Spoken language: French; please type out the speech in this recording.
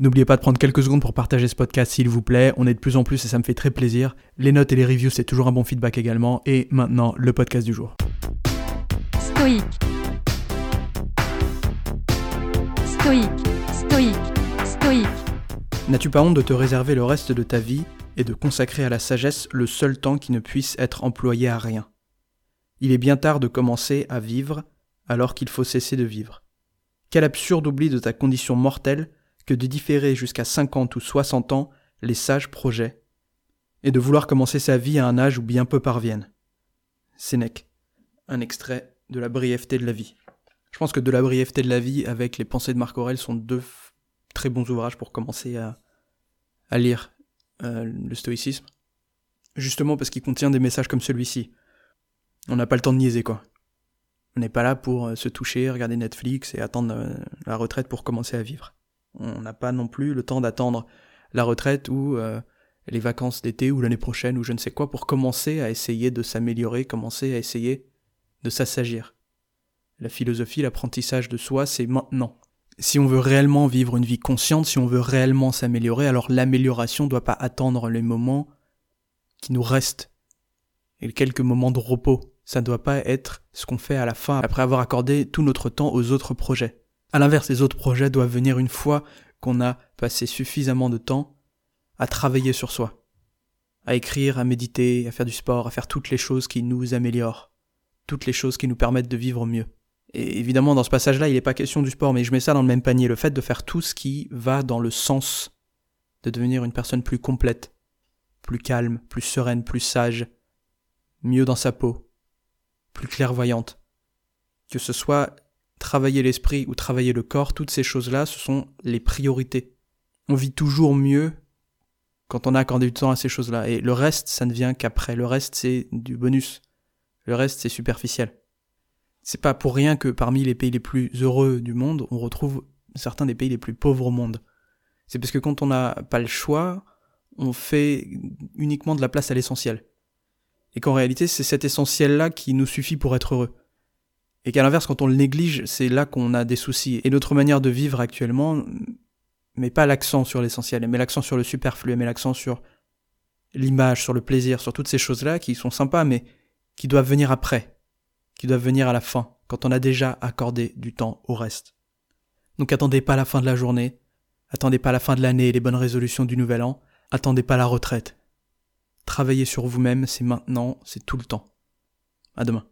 N'oubliez pas de prendre quelques secondes pour partager ce podcast s'il vous plaît. On est de plus en plus et ça me fait très plaisir. Les notes et les reviews, c'est toujours un bon feedback également. Et maintenant, le podcast du jour. Stoïque. Stoïque. Stoïque. Stoïque. N'as-tu pas honte de te réserver le reste de ta vie et de consacrer à la sagesse le seul temps qui ne puisse être employé à rien? Il est bien tard de commencer à vivre alors qu'il faut cesser de vivre. Quel absurde oubli de ta condition mortelle de différer jusqu'à 50 ou 60 ans les sages projets, et de vouloir commencer sa vie à un âge où bien peu parviennent. Sénèque. Un extrait de La brièveté de la vie. Je pense que De la brièveté de la vie avec Les pensées de Marc Aurèle sont deux très bons ouvrages pour commencer à, à lire euh, le stoïcisme. Justement parce qu'il contient des messages comme celui-ci. On n'a pas le temps de niaiser, quoi. On n'est pas là pour euh, se toucher, regarder Netflix et attendre euh, la retraite pour commencer à vivre. On n'a pas non plus le temps d'attendre la retraite ou euh, les vacances d'été ou l'année prochaine ou je ne sais quoi pour commencer à essayer de s'améliorer, commencer à essayer de s'assagir. La philosophie, l'apprentissage de soi, c'est maintenant. Si on veut réellement vivre une vie consciente, si on veut réellement s'améliorer, alors l'amélioration ne doit pas attendre les moments qui nous restent et quelques moments de repos. Ça ne doit pas être ce qu'on fait à la fin après avoir accordé tout notre temps aux autres projets. À l'inverse, les autres projets doivent venir une fois qu'on a passé suffisamment de temps à travailler sur soi, à écrire, à méditer, à faire du sport, à faire toutes les choses qui nous améliorent, toutes les choses qui nous permettent de vivre mieux. Et évidemment, dans ce passage-là, il n'est pas question du sport, mais je mets ça dans le même panier, le fait de faire tout ce qui va dans le sens de devenir une personne plus complète, plus calme, plus sereine, plus sage, mieux dans sa peau, plus clairvoyante. Que ce soit travailler l'esprit ou travailler le corps, toutes ces choses-là, ce sont les priorités. On vit toujours mieux quand on a accordé du temps à ces choses-là. Et le reste, ça ne vient qu'après. Le reste, c'est du bonus. Le reste, c'est superficiel. C'est pas pour rien que parmi les pays les plus heureux du monde, on retrouve certains des pays les plus pauvres au monde. C'est parce que quand on n'a pas le choix, on fait uniquement de la place à l'essentiel. Et qu'en réalité, c'est cet essentiel-là qui nous suffit pour être heureux. Et qu'à l'inverse, quand on le néglige, c'est là qu'on a des soucis. Et notre manière de vivre actuellement met pas l'accent sur l'essentiel, met l'accent sur le superflu, met l'accent sur l'image, sur le plaisir, sur toutes ces choses-là qui sont sympas, mais qui doivent venir après, qui doivent venir à la fin, quand on a déjà accordé du temps au reste. Donc attendez pas la fin de la journée, attendez pas la fin de l'année et les bonnes résolutions du nouvel an, attendez pas la retraite. Travaillez sur vous-même, c'est maintenant, c'est tout le temps. À demain.